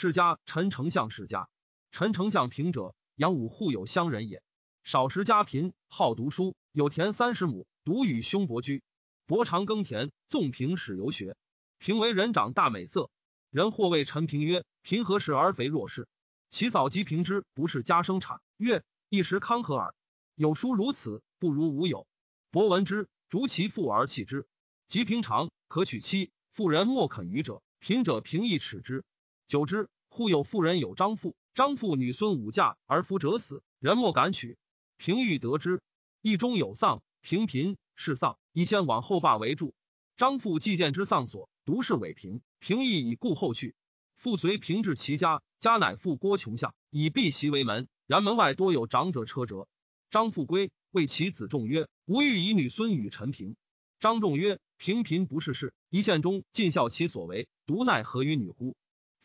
世家陈丞相世家。陈丞相平者，杨武户有乡人也。少时家贫，好读书，有田三十亩，独与兄伯居。伯常耕田，纵平始游学。平为人长大美色，人或谓陈平曰：“平何时而肥若是？”其嫂及平之，不是家生产。曰：“一时康和耳。有书如此，不如无有。”伯闻之，逐其父而弃之。及平常，可娶妻，妇人莫肯与者。贫者平易耻之。久之，忽有妇人有张父，张父女孙五嫁而夫者死，人莫敢娶。平欲得之，义中有丧，平贫是丧，以先往后罢为助。张父既见之丧所，独是伪平，平亦以故后去。父随平至其家，家乃父郭穷相，以避席为门，然门外多有长者车辙。张父归，谓其子仲曰：“吾欲以女孙与陈平。”张仲曰：“平贫不是事，一县中尽孝其所为，独奈何于女乎？”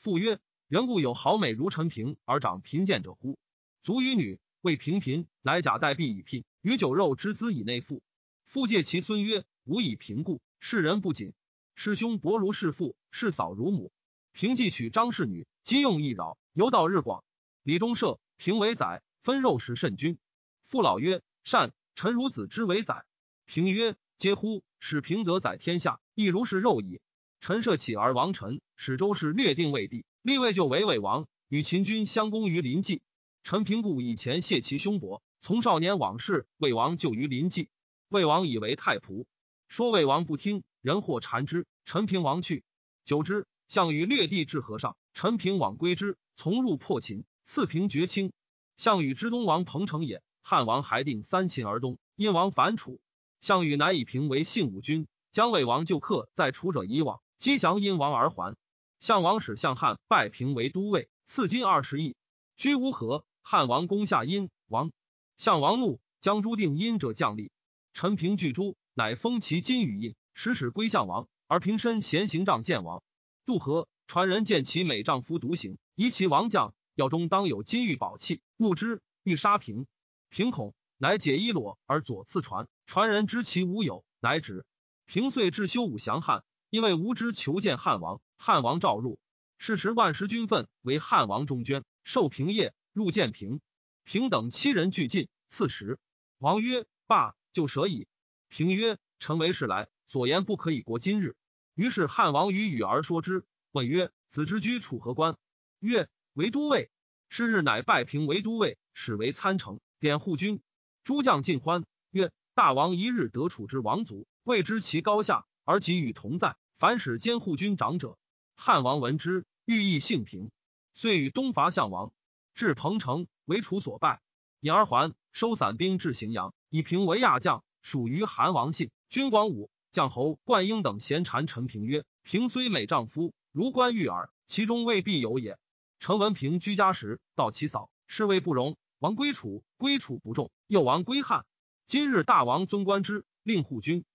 父曰：“人固有好美如陈平而长贫贱者乎？足与女。”为平贫，乃假代币以聘，与酒肉之资以内富。父借其孙曰：“吾以贫故，世人不谨。师兄伯如弑父，师嫂如母。平既娶张氏女，今用一扰，犹道日广。李中射平为宰，分肉食甚均。父老曰：善。臣如子之为宰。平曰：嗟乎！使平得宰天下，亦如是肉矣。陈涉起而王陈，使周氏略定魏地，立魏就为魏王，与秦军相攻于临济。陈平故以前谢其兄伯，从少年往事，魏王就于临济。魏王以为太仆，说魏王不听，人或缠之。陈平王去，久之，项羽略地至河上，陈平往归之，从入破秦，赐平绝清。项羽之东王彭城也，汉王还定三秦而东，因王反楚，项羽乃以平为信武君，将魏王就客在楚者以往，击降因王而还。项王使项汉拜平为都尉，赐金二十亿，居乌河。汉王攻下殷王，项王怒，将朱定殷者将立。陈平拒诸，乃封其金羽印，使使归项王，而平身衔行帐见王。渡河，传人见其美丈夫独行，疑其王将，要中当有金玉宝器，目之，欲杀平。平恐，乃解衣裸而左次传。传人知其无有，乃止。平遂至修武降汉，因为无知求见汉王，汉王召入。是时万石军分为汉王中捐，受平业。入见平，平等七人俱进。次时，王曰：“罢，就舍矣。”平曰：“臣为事来，所言不可以过今日。”于是汉王与羽而说之，问曰：“子之居楚何官？”曰：“为都尉。”是日乃拜平为都尉，使为参城，典护军。诸将尽欢，曰：“大王一日得楚之王族，未知其高下，而己与同在，凡使监护军长者。”汉王闻之，欲意幸平，遂与东伐项王。至彭城，为楚所败，引而还，收散兵至荥阳，以平为亚将，属于韩王信。军广武将侯冠英等闲谗陈平曰：“平虽美丈夫，如冠玉耳，其中未必有也。”陈文平居家时，道其嫂，是谓不容。王归楚，归楚不重，又王归汉。今日大王尊官之，令护军。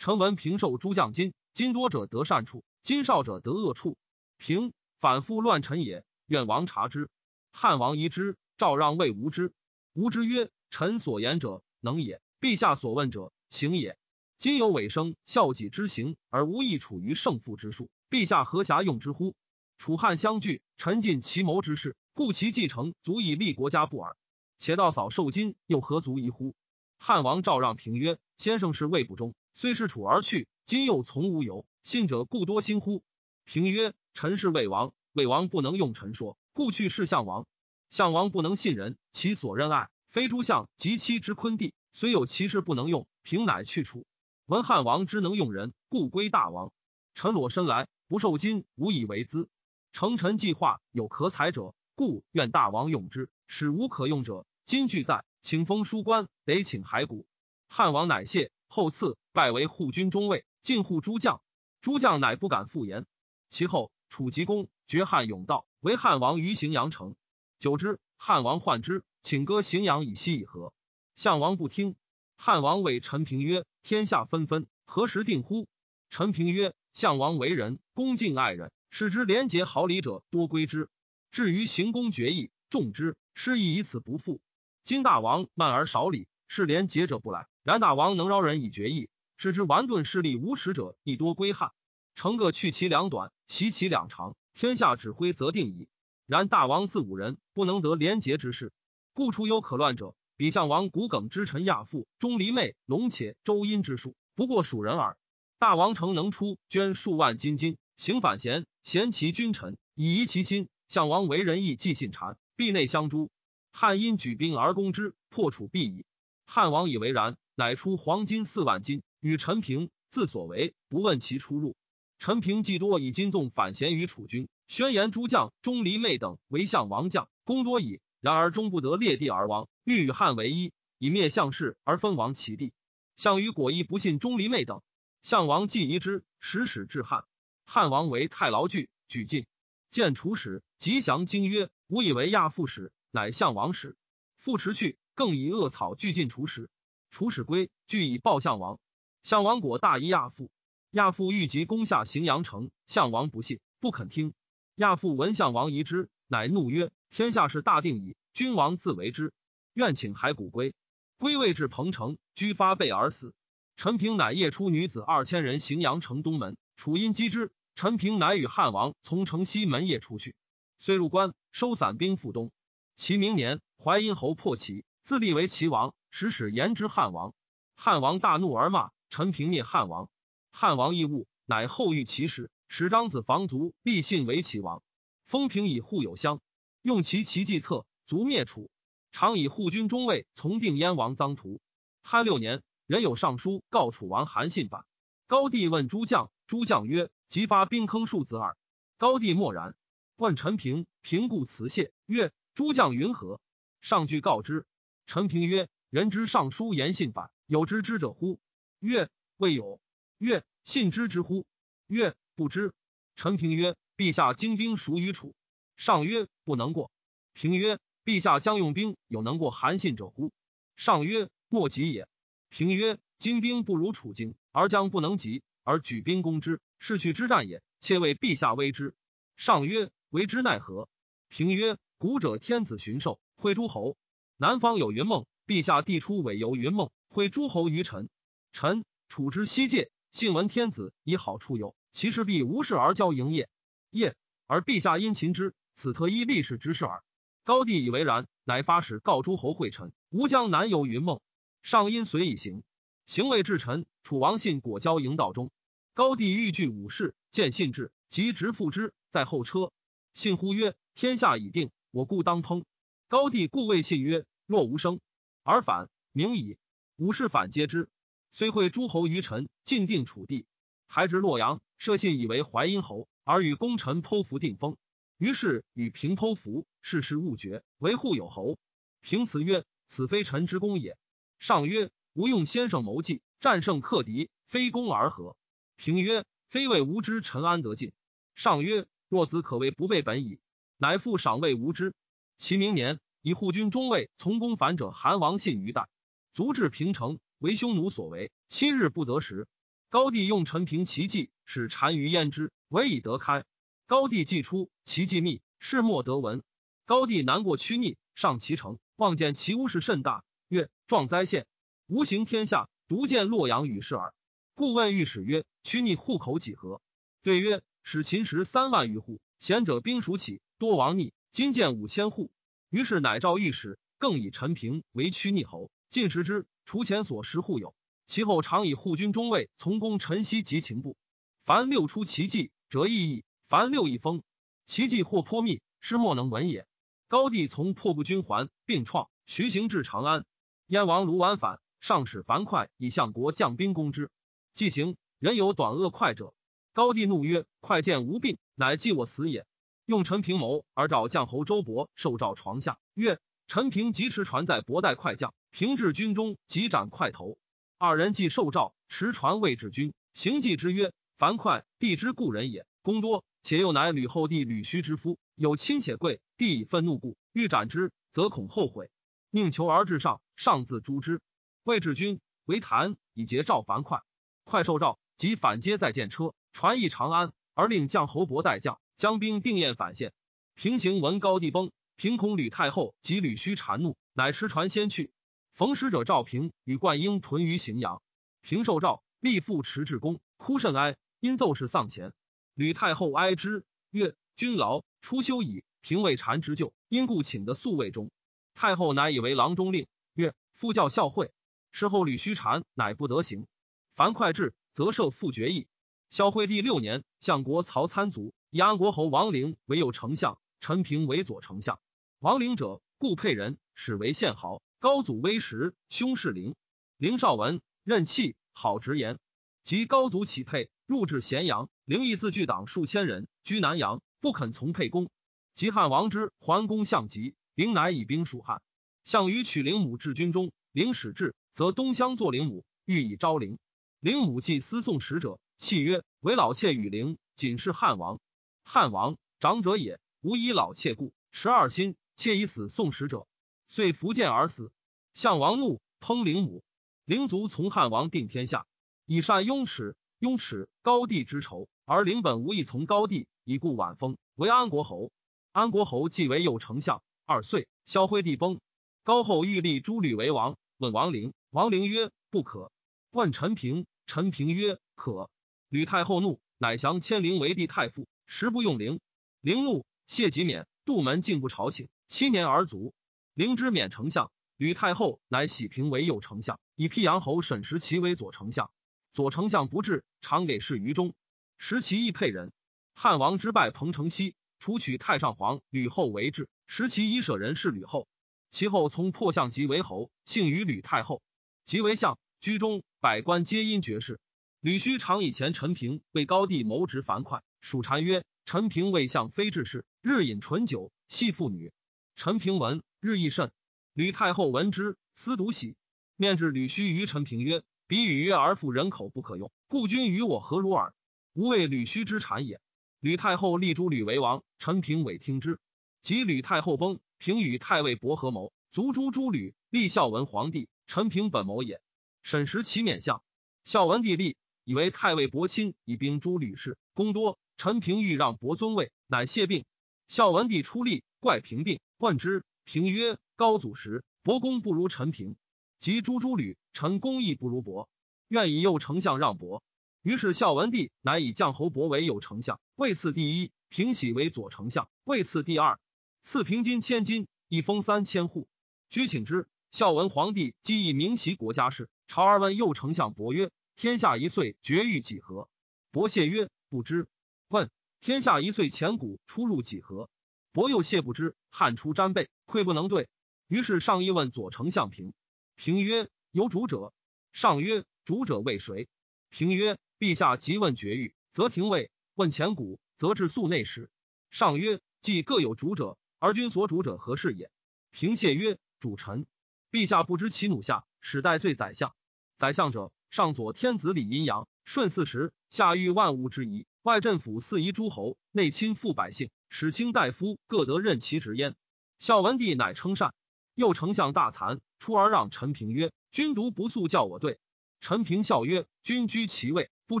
臣闻平受诸将金，金多者得善处，金少者得恶处。平反复乱臣也，愿王察之。汉王疑之，诏让魏无之。无之曰：“臣所言者能也，陛下所问者行也。今有尾生孝己之行，而无益处于胜负之术，陛下何暇用之乎？楚汉相聚，臣尽其谋之事，故其继承足以立国家不尔。且道嫂受金，又何足疑乎？”汉王诏让平曰：“先生是魏不忠，虽是楚而去，今又从无由，信者故多心乎？”平曰：“臣是魏王，魏王不能用臣说。”故去是项王，项王不能信人，其所任爱非诸相及妻之昆弟，虽有其事不能用，平乃去除。闻汉王之能用人，故归大王。臣裸身来，不受金，无以为资。成臣计划有可采者，故愿大王用之。使无可用者，今俱在，请封书官，得请骸骨。汉王乃谢，后赐拜为护军中尉，进护诸将。诸将乃不敢复言。其后，楚吉公绝汉甬道。为汉王于荥阳城，久之，汉王患之，请割荥阳以西以和。项王不听。汉王谓陈平曰：“天下纷纷，何时定乎？”陈平曰：“项王为人恭敬爱人，使之廉洁好礼者多归之。至于行宫决议，重之，失意以此不复。今大王慢而少礼，是廉洁者不来。然大王能饶人以决议，使之顽钝势力无耻者亦多归汉。成各去其两短，齐其两长。”天下指挥则定矣。然大王自五人，不能得廉洁之事，故出有可乱者。比项王骨耿之臣亚父、钟离昧、龙且、周殷之术，不过属人耳。大王诚能出捐数万金金，行反贤，贤其君臣，以移其心。项王为仁义，既信谗，必内相诛。汉因举兵而攻之，破楚必矣。汉王以为然，乃出黄金四万金与陈平，自所为，不问其出入。陈平既多以金纵反贤于楚军，宣言诸将钟离昧等为相王将，功多矣。然而终不得列地而亡，欲与汉为一，以灭项氏而分王其地。项羽果亦不信钟离昧等，项王既疑之，使使至汉。汉王为太牢具，举进见楚使，吉祥惊曰：“吾以为亚父使，乃项王使。”复持去，更以恶草俱进楚使。楚使归，俱以报项王。项王果大疑亚父，亚父欲急攻下荥阳城，项王不信，不肯听。亚父闻项王疑之，乃怒曰。天下事大定矣，君王自为之。愿请骸骨归。归位至彭城，居发背而死。陈平乃夜出女子二千人荥阳城东门，楚因击之。陈平乃与汉王从城西门夜出去，遂入关，收散兵赴东。其明年，淮阴侯破齐，自立为齐王，使使言之汉王。汉王大怒而骂陈平灭汉王。汉王亦恶，乃后遇其使，使张子房卒立信为齐王。封平以护有乡。用其奇计策，卒灭楚。常以护军中尉从定燕王臧荼。汉六年，人有上书告楚王韩信反。高帝问诸将，诸将曰：“即发兵坑数子耳。”高帝默然。问陈平，平故辞谢，曰：“诸将云何？”上句告之。陈平曰：“人之上书言信反，有知之者乎？”曰：“未有。”曰：“信之之乎？”曰：“不知。”陈平曰：“陛下精兵孰于楚。”上曰：“不能过。”平曰：“陛下将用兵，有能过韩信者乎？”上曰：“莫及也。”平曰：“精兵不如楚精，而将不能及，而举兵攻之，是去之战也。且为陛下威之。”上曰：“为之奈何？”平曰：“古者天子巡狩，会诸侯。南方有云梦，陛下帝出委游云梦，会诸侯于臣。臣楚之西界，信闻天子以好处游，其实必无事而交营业。业而陛下因秦之。”此特依历史之事耳。高帝以为然，乃发使告诸侯会臣：吾将南游云梦。上因随以行。行未至臣，楚王信果交营道中。高帝欲拒武士，见信至，即直赴之，在后车。信呼曰：“天下已定，我故当烹。”高帝故谓信曰：“若无声，而反，明矣。”武士反皆之，虽会诸侯于臣，尽定楚地，还至洛阳，设信以为淮阴侯，而与功臣剖符定封。于是与平剖符，事事勿决，维护有侯。平辞曰：“此非臣之功也。”上曰：“吾用先生谋计，战胜克敌，非攻而和。”平曰：“非谓吾之臣安得进？”上曰：“若子可谓不备本矣。”乃复赏谓吾之。其明年，以护军中尉从攻反者韩王信于代，卒至平城，为匈奴所为，七日不得食。高帝用陈平奇计，使单于焉之，唯以得开。高帝既出，其计密，事莫得闻。高帝难过屈逆，上其城，望见其屋室甚大，曰：“壮哉县！无行天下，独见洛阳与世耳。”故问御史曰：“屈逆户口几何？”对曰：“使秦时三万余户，贤者兵属起，多亡逆。今见五千户。”于是乃召御史，更以陈平为屈逆侯，进食之，除前所食户有。其后常以护军中尉从攻陈豨及秦部，凡六出奇计，折意义。凡六一封，奇计或颇密，师莫能闻也。高帝从破布军还，并创徐行至长安。燕王卢绾反，上使樊哙以相国将兵攻之。既行，人有短恶快者。高帝怒曰：“快见无病，乃计我死也。”用陈平谋而召将侯周勃受诏床下，曰：“陈平即持船在博待快将，平至军中，即斩快头。”二人既受诏，持船未至军，行计之曰：“樊哙，帝之故人也，功多。”且又乃吕后弟吕须之夫，有亲且贵，帝以愤怒故，欲斩之，则恐后悔，宁求而至上，上自诛之。魏至军为谈以结赵樊哙，快受诏，即反接在见车，传诣长安，而令将侯伯代将将兵定宴反县。平行闻高帝崩，平恐吕太后及吕须谗怒，乃持船先去。逢使者赵平与冠英屯于荥阳，平受诏，立父持至公，哭甚哀，因奏事丧前。吕太后哀之，曰：“君劳初休矣，平未禅之旧，因故请得宿卫中。太后乃以为郎中令，曰：“夫教孝惠。”事后吕虚禅乃不得行。樊哙至，则赦复决议。孝惠帝六年，相国曹参卒，以安国侯王陵为右丞相，陈平为左丞相。王陵者，故沛人，始为县豪。高祖威时，兄是陵。陵少文，任气，好直言。及高祖起沛，入至咸阳，陵邑自据党数千人，居南阳，不肯从沛公。及汉王之桓公相疾，陵乃以兵属汉。项羽取陵母至军中，陵使至，则东乡作陵母，欲以昭陵。陵母既思送使者，契曰：“为老妾与陵，仅是汉王。汉王长者也，无以老妾故，持二心，妾以死送使者，遂伏剑而死。项王怒，烹陵母。陵卒从汉王定天下，以善雍齿，雍齿高帝之仇，而陵本无意从高帝，以故晚封为安国侯。安国侯继为右丞相二岁，萧徽帝崩。高后欲立诸吕为王，问王陵，王陵曰：“不可。”问陈平，陈平曰：“可。”吕太后怒，乃降迁陵为帝太傅，时不用陵。陵怒，谢己免，杜门进不朝请，七年而卒。陵之免丞相，吕太后乃喜平为右丞相，以辟阳侯沈时齐为左丞相。左丞相不至，常给事于中。时齐亦沛人。汉王之败彭城西，除取太上皇吕后为质，时齐以舍人是吕后。其后从破相即为侯，幸于吕太后，即为相，居中，百官皆因爵士。吕须常以前陈平为高帝谋职樊哙，属谗曰：“陈平为相，非治事，日饮醇酒，戏妇女。”陈平闻，日益甚。吕太后闻之，思独喜，面至吕须于陈平曰：“彼与曰而妇人口不可用，故君与我何如耳？吾谓吕须之谗也。”吕太后立诸吕为王，陈平委听之。及吕太后崩。平与太尉伯合谋，卒诛诸吕，立孝文皇帝。陈平本谋也。审时其免相，孝文帝立，以为太尉伯亲，以兵诸吕氏，功多。陈平欲让伯尊位，乃谢病。孝文帝出力，怪平病，问之。平曰：“高祖时，伯公不如陈平；及诸诸吕，臣公亦不如伯。愿以右丞相让伯。”于是孝文帝乃以将侯伯为右丞相，位次第一；平喜为左丞相，位次第二。赐平金千金，一封三千户。居请之。孝文皇帝既以明袭国家事，朝而问右丞相伯曰：“天下一岁绝育几何？”伯谢曰：“不知。”问：“天下一岁钱谷出入几何？”伯又谢不知。汉出瞻背，愧不能对。于是上一问左丞相平。平曰：“有主者。”上曰：“主者为谁？”平曰：“陛下即问绝育，则廷尉；问前古，则治粟内史。”上曰：“既各有主者。”而君所主者何事也？平谢曰：“主臣，陛下不知其弩下，始代罪宰相。宰相者，上左天子理阴阳，顺四时，下御万物之宜，外镇抚四夷诸侯，内亲附百姓，使卿大夫各得任其职焉。”孝文帝乃称善。右丞相大惭，出而让陈平曰：“君独不速叫我对。”陈平笑曰：“君居其位，不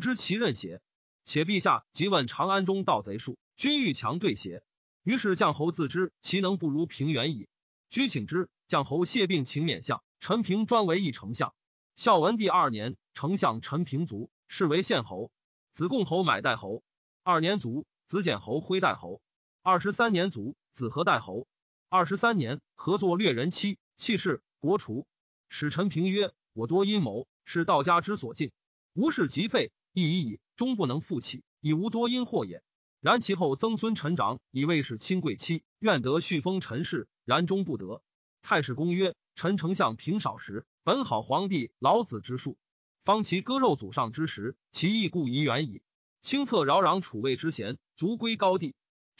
知其任邪？且陛下即问长安中盗贼数，君欲强对邪？”于是将侯自知其能不如平原矣。居请之，将侯谢病，请免相。陈平专为一丞相。孝文帝二年，丞相陈平卒，是为献侯。子贡侯买代侯。二年卒，子简侯徽代侯。二十三年卒，子和代侯。二十三年，合作掠人妻，弃世，国除。使陈平曰：“我多阴谋，是道家之所禁。无事即废，亦已矣，终不能复起，以无多阴祸也。”然其后曾孙陈长以为是亲贵戚，愿得续封陈氏，然终不得。太史公曰：陈丞相平少时，本好皇帝老子之术，方其割肉祖上之时，其意故宜远矣。清策扰攘楚魏之贤，足归高帝。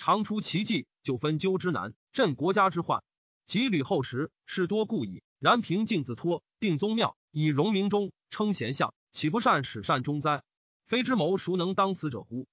常出奇迹，就分纠之难，镇国家之患。及吕后时，事多故矣。然平静自托，定宗庙，以荣明中，称贤相，岂不善始善终哉？非之谋，孰能当此者乎？